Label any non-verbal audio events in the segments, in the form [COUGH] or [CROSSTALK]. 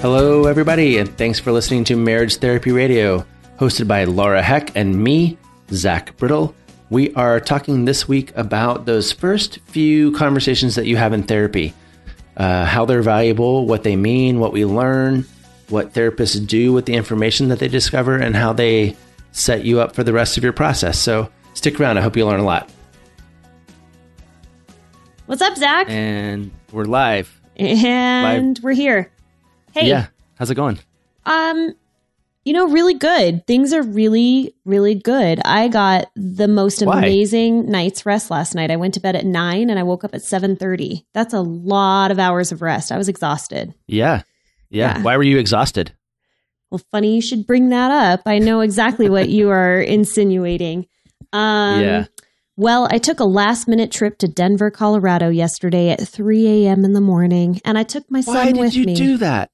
Hello, everybody, and thanks for listening to Marriage Therapy Radio, hosted by Laura Heck and me, Zach Brittle. We are talking this week about those first few conversations that you have in therapy, uh, how they're valuable, what they mean, what we learn, what therapists do with the information that they discover, and how they set you up for the rest of your process. So stick around. I hope you learn a lot. What's up, Zach? And we're live. And we're here. Hey. Yeah. How's it going? Um, you know, really good. Things are really, really good. I got the most Why? amazing night's rest last night. I went to bed at nine and I woke up at seven thirty. That's a lot of hours of rest. I was exhausted. Yeah. Yeah. Yeah. Why were you exhausted? Well, funny you should bring that up. I know exactly what you [LAUGHS] are insinuating. Um, Yeah. Well, I took a last minute trip to Denver, Colorado yesterday at 3 a.m. in the morning, and I took my Why son did you do that?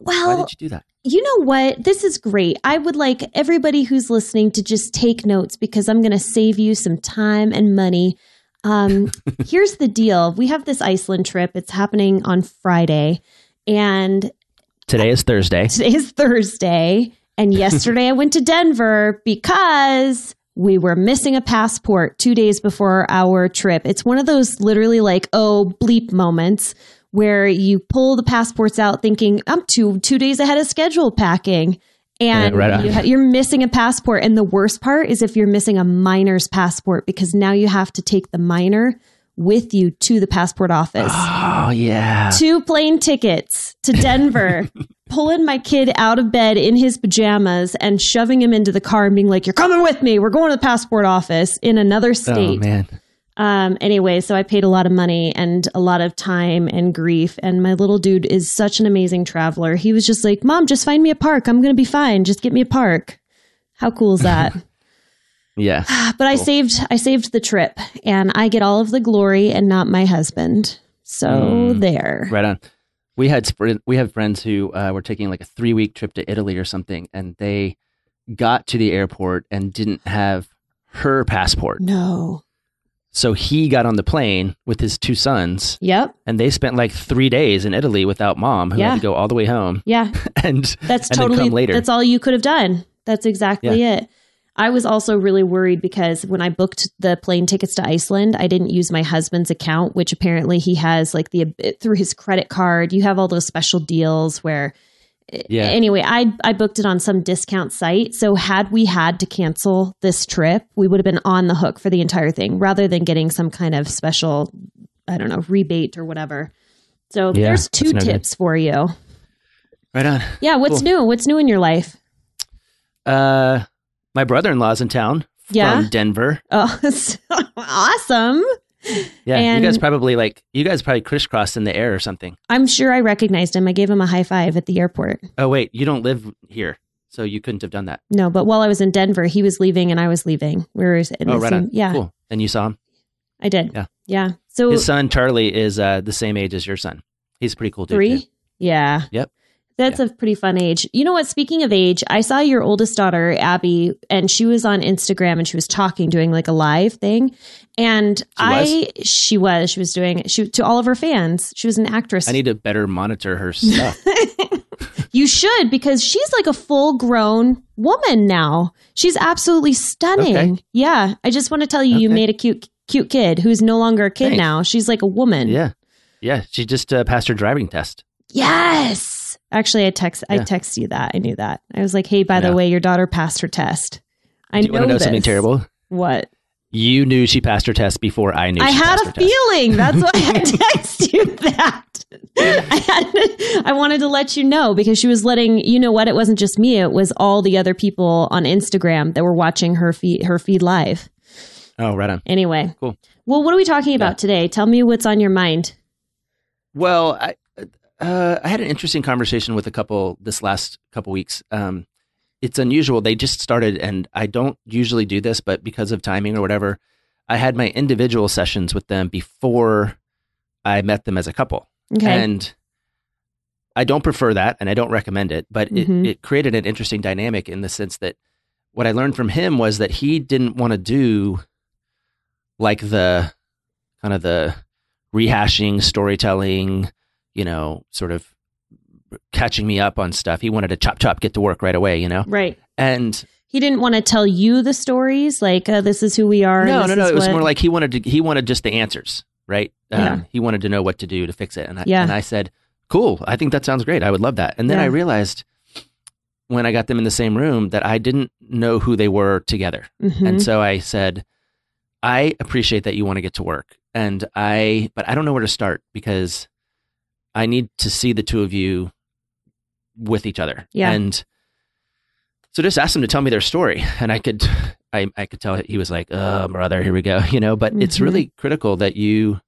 Well, Why did you do that? you know what? This is great. I would like everybody who's listening to just take notes because I'm going to save you some time and money. Um, [LAUGHS] here's the deal we have this Iceland trip, it's happening on Friday. And Today is Thursday. today is Thursday. And [LAUGHS] yesterday I went to Denver because we were missing a passport two days before our trip. It's one of those literally like, oh, bleep moments where you pull the passports out thinking, I'm two, two days ahead of schedule packing. And right you ha- you're missing a passport. And the worst part is if you're missing a minor's passport because now you have to take the minor with you to the passport office Oh yeah. two plane tickets to Denver, [LAUGHS] pulling my kid out of bed in his pajamas and shoving him into the car and being like, You're coming with me. We're going to the passport office in another state. Oh state. man. Um, anyway, so I paid a lot of money and a lot of time and grief. And my little dude is such an amazing traveler. He was just like, Mom, just find me a park. I'm going to be fine. Just get me a park. How cool is that? [LAUGHS] Yeah. [SIGHS] but I saved I saved the trip and I get all of the glory and not my husband. So Mm. there. Right on. We had sp- we have friends who uh, were taking like a three week trip to Italy or something, and they got to the airport and didn't have her passport. No. So he got on the plane with his two sons, Yep. and they spent like three days in Italy without mom, who Yeah. had to go all the way home. Yeah. [LAUGHS] And That's and totally later. that's all you could have done. That's exactly it. I was also really worried because when I booked the plane tickets to Iceland, I didn't use my husband's account, which apparently he has like the through his credit card. You have all those special deals where yeah, anyway, I I booked it on some discount site. So had we had to cancel this trip, we would have been on the hook for the entire thing rather than getting some kind of special I don't know, rebate or whatever. So Yeah, there's two no good. tips for you. right on. Yeah, what's Cool. new? What's new in your life? Uh, my brother in town Yeah. from Denver. Oh, [LAUGHS] so awesome. Yeah, And- you guys probably like you guys probably crisscrossed in the air or something. I'm sure I recognized him. I gave him a high five at the airport. Oh wait, you don't live here, so you couldn't have done that. No, but while I was in Denver, he was leaving and I was leaving. We were in oh, the right same, on. Yeah, cool. And you saw him. I did. Yeah. Yeah. So His son Charlie is uh, the same age as your son. He's pretty cool dude. three? too. Yeah. Yep. That's a pretty fun age. You know what? Speaking of age, I saw your oldest daughter, Abby, and she was on Instagram and she was talking, doing like a live thing. And I, she was, she was doing she to all of her fans. She was an actress. I need to better monitor her stuff. [LAUGHS] You should because she's like a full grown woman now. She's absolutely stunning. Okay. Yeah. I just want to tell you, you made a cute, cute kid who's no longer a kid Thanks. now. She's like a woman. yeah, yeah. She just uh, passed her driving test. Yes. Actually, I text, I Yeah. text you that. I knew that. I was like, hey, by the way, your daughter passed her test. I Do you know, want to know something terrible? What? You knew she passed her test before I knew. I she had passed a her test. feeling. That's why I [LAUGHS] texted you that. I had, I wanted to let you know because she was letting you know what it wasn't just me. It was all the other people on Instagram that were watching her feed her feed live. Oh, right on. Anyway, Cool. Well, what are we talking about today? Tell me what's on your mind. Well, I uh, I had an interesting conversation with a couple this last couple weeks. Um, it's unusual. They just started, and I don't usually do this, but because of timing or whatever, I had my individual sessions with them before I met them as a couple, Okay. and I don't prefer that, and I don't recommend it. But Mhm. it, it created an interesting dynamic in the sense that what I learned from him was that he didn't want to do like the kind of the rehashing storytelling you know, sort of catching me up on stuff. He wanted to chop chop get to work right away, you know. Right. And He didn't want to tell you the stories, like uh, this is who we are. no, no, no. It was what- more like he wanted to. He wanted just the answers, right? Um, Yeah. He wanted to know what to do to fix it, and I, Yeah. and I said, "Cool. I think that sounds great. I would love that." And then I realized when I got them in the same room that I didn't know who they were together, Mhm. and so I said, "I appreciate that you want to get to work, and I, but I don't know where to start because I need to see the two of you with each other." Yeah. and so just asked him to tell me their story, and I could, I, I could tell he was like, "Oh, brother, here we go," [LAUGHS] you know. But it's Mhm. really critical that you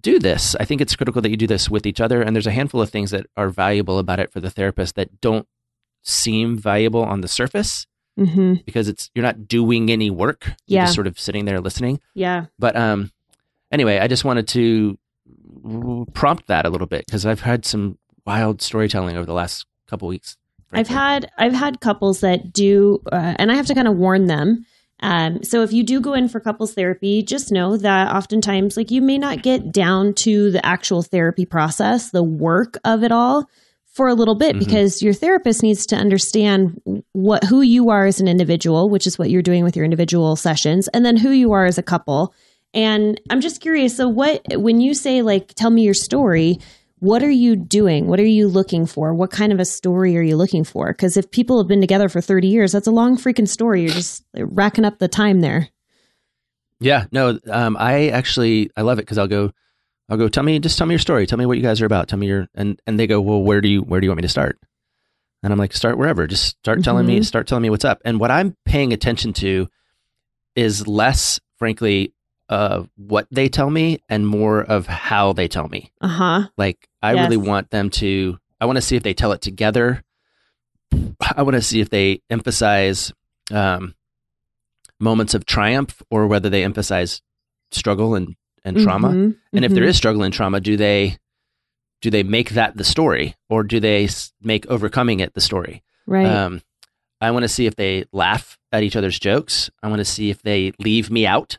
do this. I think it's critical that you do this with each other, and there's a handful of things that are valuable about it for the therapist that don't seem valuable on the surface Mhm. because it's you're not doing any work. You're Yeah. just sort of sitting there listening. Yeah. But um, anyway, I just wanted to prompt that a little bit because I've had some wild storytelling over the last couple weeks. I've had I've had couples that do, uh, and I have to kind of warn them. Um, so if you do go in for couples therapy, just know that oftentimes, like you may not get down to the actual therapy process, the work of it all, for a little bit Mhm. because your therapist needs to understand what who you are as an individual, which is what you're doing with your individual sessions, and then who you are as a couple. And I'm just curious. So, what when you say like, tell me your story? what are you doing? What are you looking for? What kind of a story are you looking for? Because if people have been together for 30 years, that's a long freaking story. You're just racking up the time there. Yeah, no, um, I actually I love it because I'll go, I'll go. Tell me, just tell me your story. Tell me what you guys are about. Tell me your and and they go, well, where do you where do you want me to start? And I'm like, start wherever. Just start telling me, Mhm. start telling me what's up. And what I'm paying attention to is less, frankly, of what they tell me and more of how they tell me. Uh huh. Like I Yes. really want them to. I want to see if they tell it together. I want to see if they emphasize um, moments of triumph or whether they emphasize struggle and, and trauma. Mhm. And if there Mhm. is struggle and trauma, do they do they make that the story or do they make overcoming it the story? right, Um, I want to see if they laugh at each other's jokes. I want to see if they leave me out.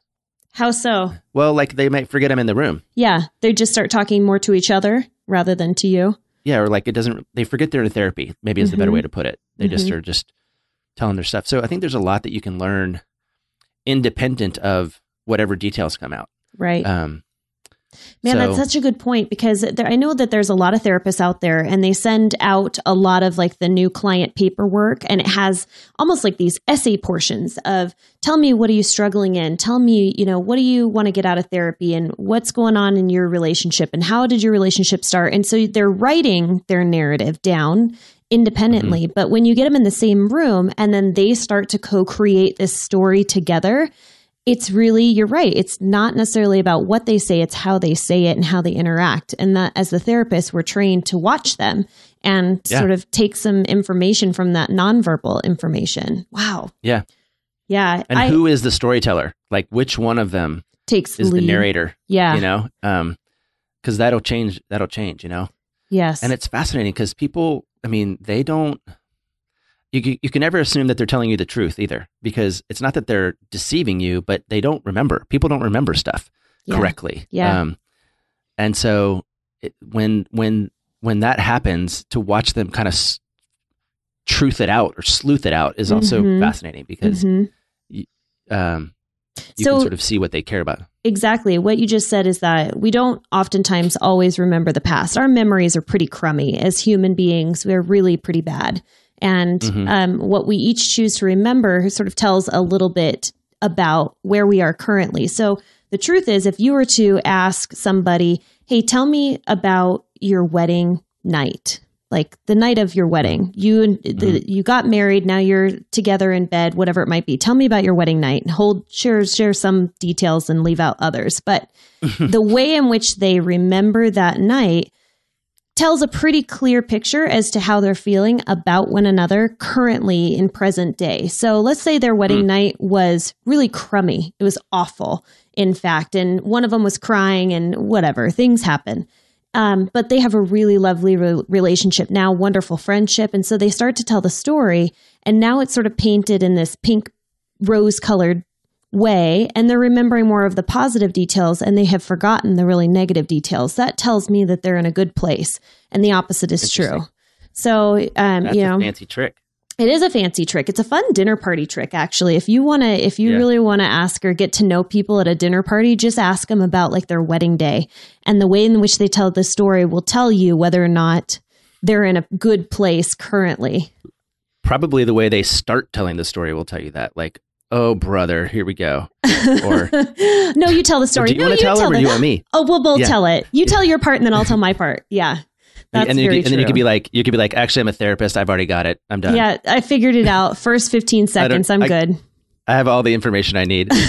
How so? Well, like they might forget I'm in the room. Yeah, they just start talking more to each other rather than to you. Yeah, or like it doesn't. They forget they're in therapy. Maybe is the better Mhm. way to put it. They just Mhm. are just telling their stuff. So I think there's a lot that you can learn independent of whatever details come out. Right. Um, Man, so- that's such a good point because there, I know that there's a lot of therapists out there and they send out a lot of like the new client paperwork and it has almost like these essay portions of tell me what are you struggling in? Tell me, you know, what do you want to get out of therapy and what's going on in your relationship and how did your relationship start? And so they're writing their narrative down independently, mm-hmm. but when you get them in the same room and then they start to co-create this story together, it's really you're right it's not necessarily about what they say it's how they say it and how they interact and that as the therapist we're trained to watch them and Yeah. sort of take some information from that nonverbal information wow Yeah. yeah and I, who is the storyteller? Like which one of them takes is the narrator? yeah You know, um, because that'll change. That'll change. You know, yes and it's fascinating because people. I mean, they don't. You can- you can never assume that they're telling you the truth either, because it's not that they're deceiving you, but they don't remember. People don't remember stuff Yeah. correctly. Yeah. Um, and so it, when when when that happens, to watch them kind of s- truth it out or sleuth it out is also Mhm. fascinating because Mhm. um, you So- can sort of see what they care about. Exactly. What you just said is that we don't oftentimes always remember the past. Our memories are pretty crummy as human beings. We're really pretty bad. And Mhm. um, what we each choose to remember sort of tells a little bit about where we are currently. So the truth is, if you were to ask somebody, hey, tell me about your wedding night, like the night of your wedding, you and the, you got married, now you're together in bed, whatever it might be. Tell me about your wedding night and hold share share some details and leave out others. But [LAUGHS] the way in which they remember that night tells a pretty clear picture as to how they're feeling about one another currently in present day. So let's say their wedding night was really crummy. It was awful, in fact, and one of them was crying and whatever, things happen. Um, but they have a really lovely re- relationship now, wonderful friendship. And so they start to tell the story, and now it's sort of painted in this pink, rose colored way and they're remembering more of the positive details and they have forgotten the really negative details, that tells me that they're in a good place. And the opposite is true. So, um, That's you a know, fancy trick. it is a fancy trick. It's a fun dinner party trick, actually. If you want to, if you Yeah. really want to ask or get to know people at a dinner party, just ask them about like their wedding day. And the way in which they tell the story will tell you whether or not they're in a good place currently. Probably the way they start telling the story will tell you that. Like, oh brother, here we go. Or [LAUGHS] no, you tell the story. do you no, want to tell tell or it. do you want me? Oh, we'll both Yeah. tell it. You tell your part, and then I'll tell my part. Yeah, that's and, then you, very could- and then you could be like, you could be like, actually, I'm a therapist. I've already got it. I'm done. yeah, I figured it out. First fifteen seconds, I'm I- good. I have all the information I need. [LAUGHS]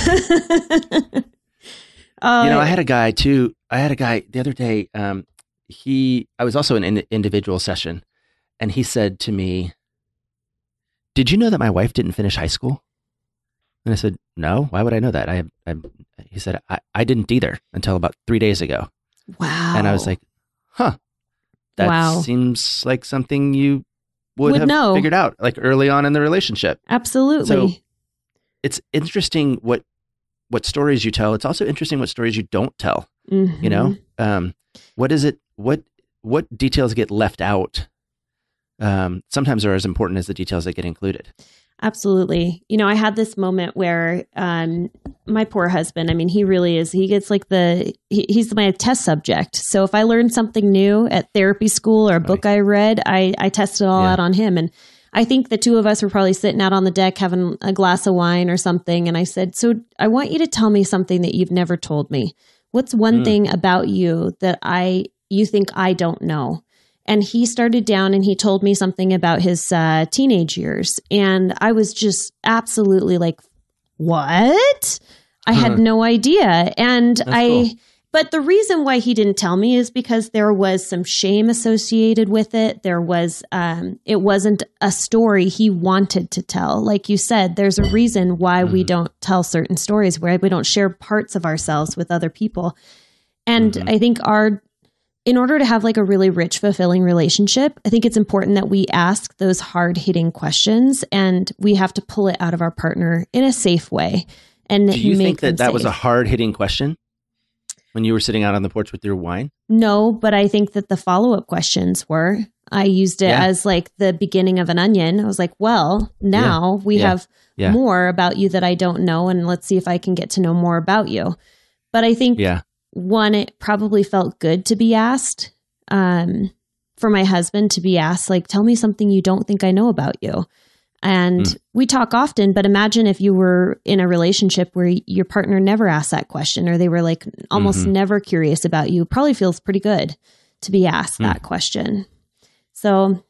Uh, you know, I had a guy too. I had a guy the other day. Um, he, I was also in an individual session, and he said to me, "Did you know that my wife didn't finish high school?" And I said, "No. Why would I know that?" I, I he said, I, "I didn't either until about three days ago." wow, And I was like, "Huh, that Wow. seems like something you would, Would have know. figured out like early on in the relationship." absolutely. So it's interesting what what stories you tell. It's also interesting what stories you don't tell Mhm. you know um what is it what what details get left out um sometimes are as important as the details that get included Absolutely. You know, I had this moment where um, my poor husband, I mean, he really is, he gets like the, he, he's my test subject. So if I learned something new at therapy school or a book I read, I, I test it all Yeah. out on him. And I think the two of us were probably sitting out on the deck having a glass of wine or something. And I said, So I want you to tell me something that you've never told me. What's one Mm. thing about you that I, you think I don't know? And he started down and he told me something about his uh, teenage years and i was just absolutely like what i Huh. had no idea and That's i cool. but the reason why he didn't tell me is because there was some shame associated with it there was um it wasn't a story he wanted to tell like you said there's a reason why we Mhm. don't tell certain stories where we don't share parts of ourselves with other people and Mhm. i think our in order to have like a really rich fulfilling relationship i think it's important that we ask those hard hitting questions and we have to pull it out of our partner in a safe way and do you think that that was a hard hitting question? When you were sitting out on the porch with your wine? No but i think that the follow-up questions were. I used it Yeah. as like the beginning of an onion. I was like well now we Yeah. have Yeah. more about you that i don't know and let's see if i can get to know more about you. But i think yeah one, it probably felt good to be asked. Um, for my husband to be asked, like, tell me something you don't think I know about you. And Mm. we talk often, but imagine if you were in a relationship where your partner never asked that question or they were like almost Mhm. never curious about you. Probably feels pretty good to be asked Mm. that question. So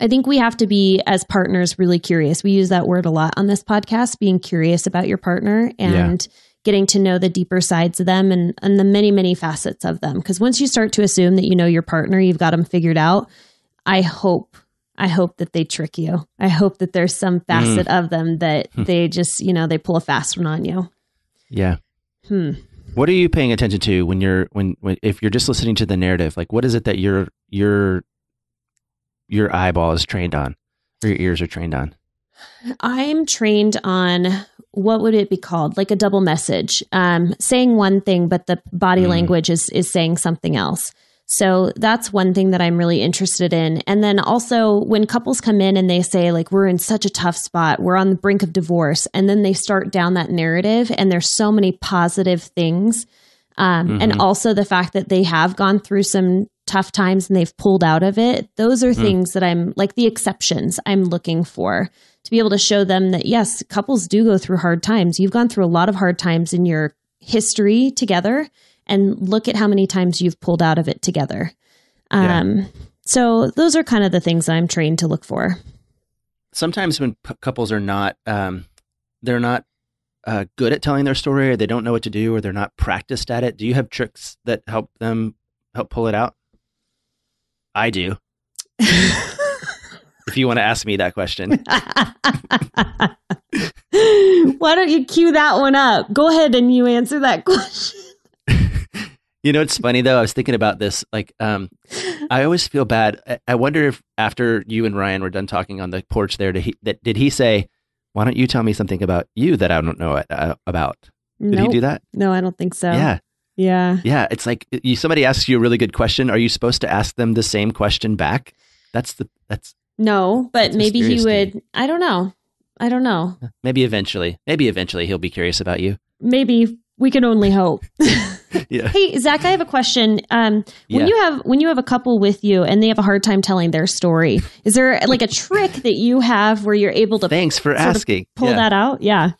I think we have to be, as partners, really curious. We use that word a lot on this podcast, being curious about your partner and getting to know the deeper sides of them and, and the many, many facets of them. Because once you start to assume that you know your partner, you've got them figured out, I hope. I hope that they trick you. I hope that there's some facet of them that Hmm. they just, you know, they pull a fast one on you. yeah Hmm. what are you paying attention to when you're when, when if you're just listening to the narrative like what is it that your your your eyeball is trained on or your ears are trained on I'm trained on what would it be called? Like a double message. Um, saying one thing, but the body Mm. language is is saying something else. So that's one thing that I'm really interested in. And then also when couples come in and they say like we're in such a tough spot, we're on the brink of divorce, and then they start down that narrative and there's so many positive things. Um, and Mhm. also the fact that they have gone through some tough times and they've pulled out of it. Those are Mm. things that I'm like the exceptions I'm looking for to be able to show them that yes, couples do go through hard times. You've gone through a lot of hard times in your history together, and look at how many times you've pulled out of it together. Yeah. Um, so those are kind of the things I'm trained to look for. sometimes when p- couples are not um they're not uh, good at telling their story or they don't know what to do or they're not practiced at it do you have tricks that help them help pull it out i do if you want to ask me that question [LAUGHS] Why don't you cue that one up? Go ahead and you answer that [LAUGHS] question. you know it's funny though i was thinking about this like um i always feel bad I- i wonder if after you and ryan were done talking on the porch there did he, that, did he say why don't you tell me something about you that I don't know uh, about? Did Nope. he do that? No, I don't think so. Yeah. Yeah. Yeah. It's like you, somebody asks you a really good question. Are you supposed to ask them the same question back? That's the, that's No, but That's maybe he would. I don't know. I don't know. maybe eventually, maybe eventually he'll be curious about you. Maybe we can only hope. [LAUGHS] [LAUGHS] Yeah. hey, Zach, I have a question. Um, when Yeah. you have when you have a couple with you and they have a hard time telling their story, is there like a trick that you have where you're able to Thanks for asking. pull yeah. that out? Yeah,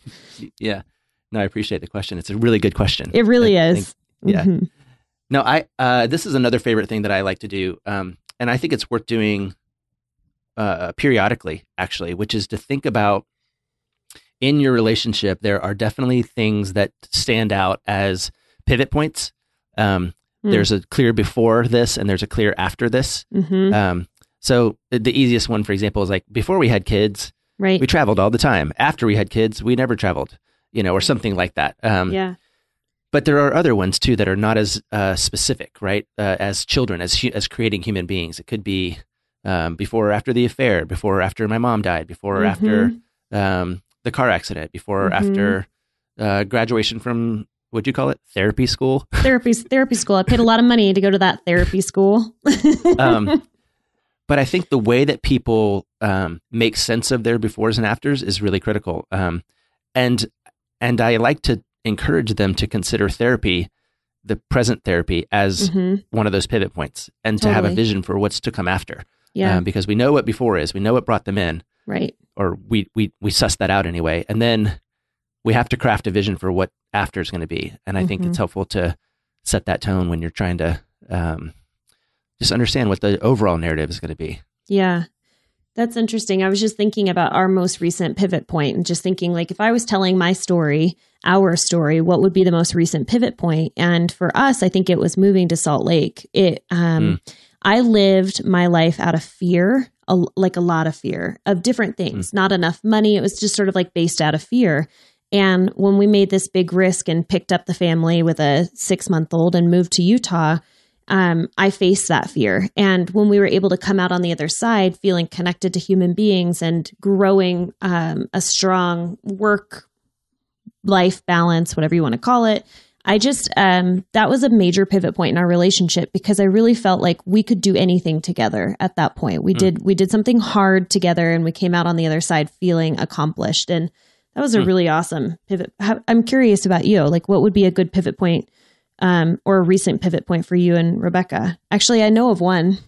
Yeah. No, I appreciate the question. It's a really good question. it really I is. Yeah. Mhm. No, I uh, this is another favorite thing that I like to do, um, and I think it's worth doing uh, periodically, actually, which is to think about in your relationship. There are definitely things that stand out as pivot points. Um, Hmm. There's a clear before this, and there's a clear after this. Mhm. Um, so the easiest one, for example, is like before we had kids, Right. we traveled all the time. After we had kids, we never traveled, you know, or something like that. Um, yeah. But there are other ones too that are not as uh, specific, right? Uh, as children, as hu- as creating human beings, it could be um, before or after the affair, before or after my mom died, before or after Mhm. um, the car accident, before or Mhm. after uh, graduation from what do you call it? Therapy school. therapy therapy school. I paid a lot of money to go to that therapy school. [LAUGHS] Um, but I think the way that people um, make sense of their befores and afters is really critical. Um, and and I like to encourage them to consider therapy, the present therapy, as Mhm. one of those pivot points, and to have a vision for what's to come after. Yeah. Um, because we know what before is, we know what brought them in, right. or we we we suss that out anyway, and then we have to craft a vision for what after is going to be. And I think Mhm. it's helpful to set that tone when you're trying to um, just understand what the overall narrative is going to be. Yeah. That's interesting. I was just thinking about our most recent pivot point and just thinking like if I was telling my story, our story, what would be the most recent pivot point? And for us, I think it was moving to Salt Lake. It um I lived my life out of fear, a, like a lot of fear of different things. Not enough money. It was just sort of like based out of fear. And when we made this big risk and picked up the family with a 6-month-old and moved to Utah, um, I faced that fear. And when we were able to come out on the other side, feeling connected to human beings and growing um, a strong work life balance, whatever you want to call it, I just, um, that was a major pivot point in our relationship because I really felt like we could do anything together at that point. We did, we did something hard together and we came out on the other side feeling accomplished. And that was a Hmm. really awesome pivot. I'm curious about you. Like, what would be a good pivot point um, or a recent pivot point for you and Rebecca? Actually, I know of one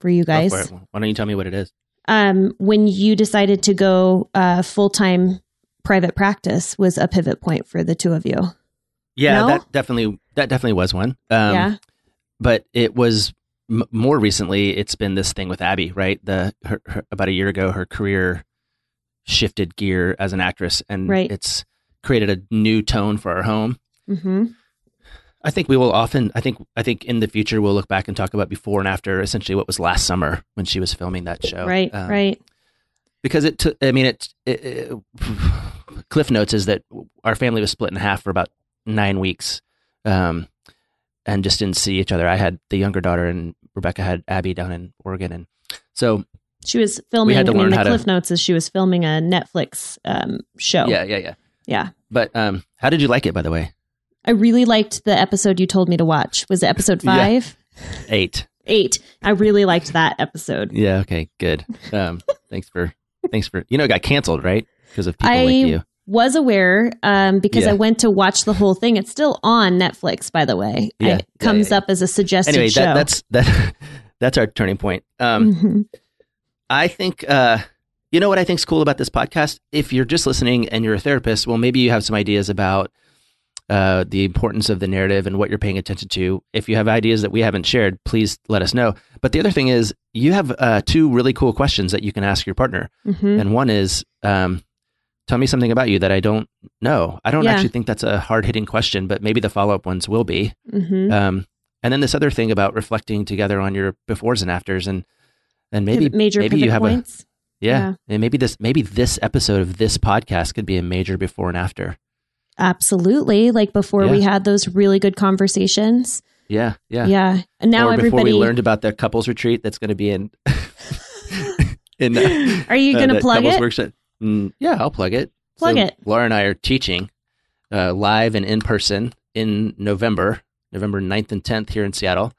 for you guys. for. Why don't you tell me what it is? Um, when you decided to go uh, full time private practice was a pivot point for the two of you. Yeah, No? that definitely that definitely was one. Um, yeah. but it was m- more recently. It's been this thing with Abby, right? The her, her, about a year ago, her career shifted gear as an actress, and Right. it's created a new tone for our home. hmm I think we will often. I think. I think in the future we'll look back and talk about before and after. Essentially, what was last summer when she was filming that show. Right. Um, right. Because it took. I mean, it, it, it. Cliff notes is that our family was split in half for about nine weeks, um, and just didn't see each other. I had the younger daughter, and Rebecca had Abby down in Oregon, and so She was filming. we had to I mean, learn the how to- cliff notes is she was filming a Netflix um, show. yeah, yeah, yeah. Yeah. But um, how did you like it, by the way? I really liked the episode you told me to watch. Was it episode Yeah. five? Eight. Eight. I really liked that episode. Yeah. Okay. Good. Um, [LAUGHS] thanks for. Thanks for. You know, it got canceled, right? Because of people I like you. was aware um, because Yeah. I went to watch the whole thing. It's still on Netflix, by the way. Yeah, It yeah, comes up as a suggested Anyway, show. that, that's that. [LAUGHS] That's our turning point. Um, Mhm. I think, uh, you know what I think's cool about this podcast? If you're just listening and you're a therapist, well, maybe you have some ideas about uh, the importance of the narrative and what you're paying attention to. If you have ideas that we haven't shared, please let us know. But the other thing is, you have uh, two really cool questions that you can ask your partner. Mhm. And one is, um, tell me something about you that I don't know. I don't Yeah. actually think that's a hard hitting question, but maybe the follow up ones will be. Mhm. Um, and then this other thing about reflecting together on your befores and afters, and and maybe major maybe you have points. a yeah, Yeah. and maybe this maybe this episode of this podcast could be a major before and after. Absolutely. Like before we had those really good conversations. Yeah, yeah. Yeah. And now or before everybody. we learned about the couples retreat that's going to be in [LAUGHS] in uh, Are you uh, going to the plug it? workshop. Mm, yeah, I'll plug it. Plug So it. Laura and I are teaching uh, live and in person in November, November 9th and 10th here in Seattle.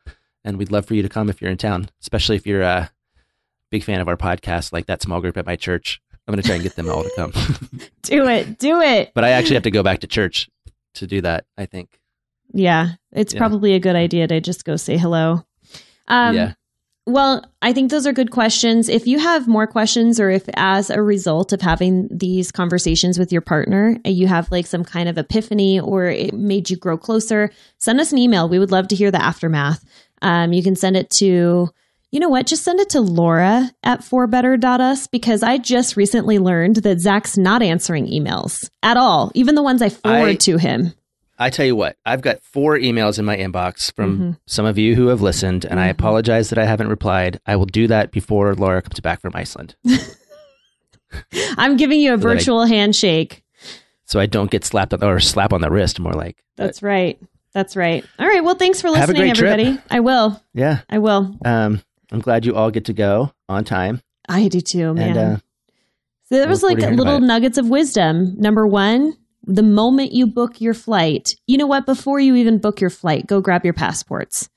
And we'd love for you to come if you're in town, especially if you're a big fan of our podcast, like that small group at my church. I'm going to try and get them all to come. [LAUGHS] [LAUGHS] Do it. Do it. but I actually have to go back to church to do that, I think. Yeah, it's Yeah. probably a good idea to just go say hello. Um, yeah. Well, I think those are good questions. If you have more questions, or if as a result of having these conversations with your partner, uh, you have like some kind of epiphany or it made you grow closer, send us an email. We would love to hear the aftermath. Um, you can send it to, you know what, just send it to Laura at forbetter.us because I just recently learned that Zach's not answering emails at all, even the ones I forward I- to him. I tell you what, I've got four emails in my inbox from Mhm. some of you who have listened, and I Mhm. apologize that I haven't replied. I will do that before Laura comes back from Iceland. [LAUGHS] [LAUGHS] I'm giving you a So that I- virtual handshake. so I don't get slapped on, or slap on the wrist, more like. That's right. That's right. All right. Well, thanks for listening, great trip. everybody. I will. Yeah. I will. Um, I'm glad you all get to go on time. I do too, man. And uh, so there was like forward to hearing little nuggets of wisdom. Number one, the moment you book your flight, you know what? Before you even book your flight, go grab your passports.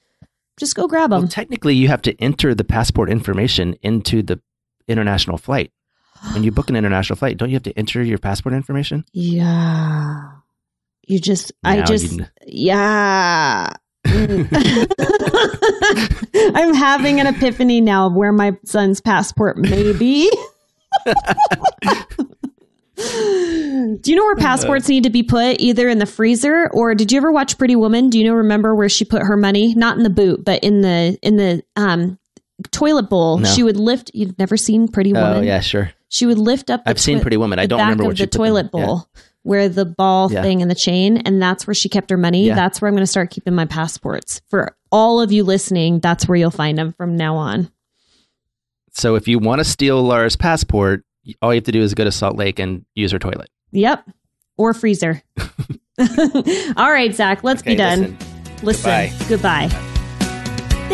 Just go grab them. well, technically, you have to enter the passport information into the international flight. When you book an international flight, don't you have to enter your passport information? yeah. You just, I just, you- yeah. [LAUGHS] [LAUGHS] [LAUGHS] I'm having an epiphany now of where my son's passport may be. [LAUGHS] Do you know where passports need to be put? Either in the freezer or did you ever watch Pretty Woman? Do you know remember where she put her money? Not in the boot, but in the in the um toilet bowl. No. She would lift you've never seen Pretty Woman? Oh, yeah, sure. She would lift up the I've seen Pretty Woman. I don't remember what the she put them- toilet yeah. Where the ball Yeah. thing and the chain and that's where she kept her money. Yeah. That's where I'm going to start keeping my passports. For all of you listening, that's where you'll find them from now on. So if you want to steal Laura's passport, all you have to do is go to Salt Lake and use her toilet. Yep. Or freezer. [LAUGHS] [LAUGHS] all right, Zach, let's be Okay, done. listen. Listen. Goodbye.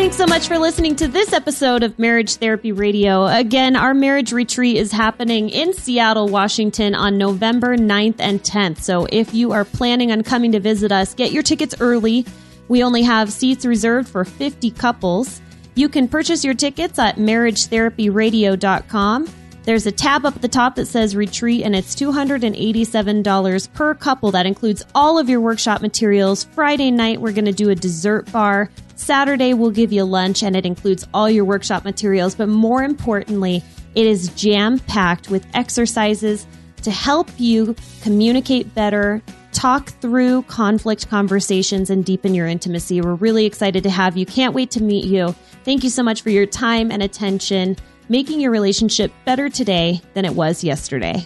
Thanks so much for listening to this episode of Marriage Therapy Radio. Again, our marriage retreat is happening in Seattle, Washington on November 9th and 10th. So if you are planning on coming to visit us, get your tickets early. We only have seats reserved for 50 couples. You can purchase your tickets at marriagetherapyradio.com. There's a tab up at the top that says retreat, and it's $287 per couple. That includes all of your workshop materials. Friday night, we're going to do a dessert bar. Saturday, we'll give you lunch, and it includes all your workshop materials. But more importantly, it is jam packed with exercises to help you communicate better, talk through conflict conversations, and deepen your intimacy. We're really excited to have you. Can't wait to meet you. Thank you so much for your time and attention, making your relationship better today than it was yesterday.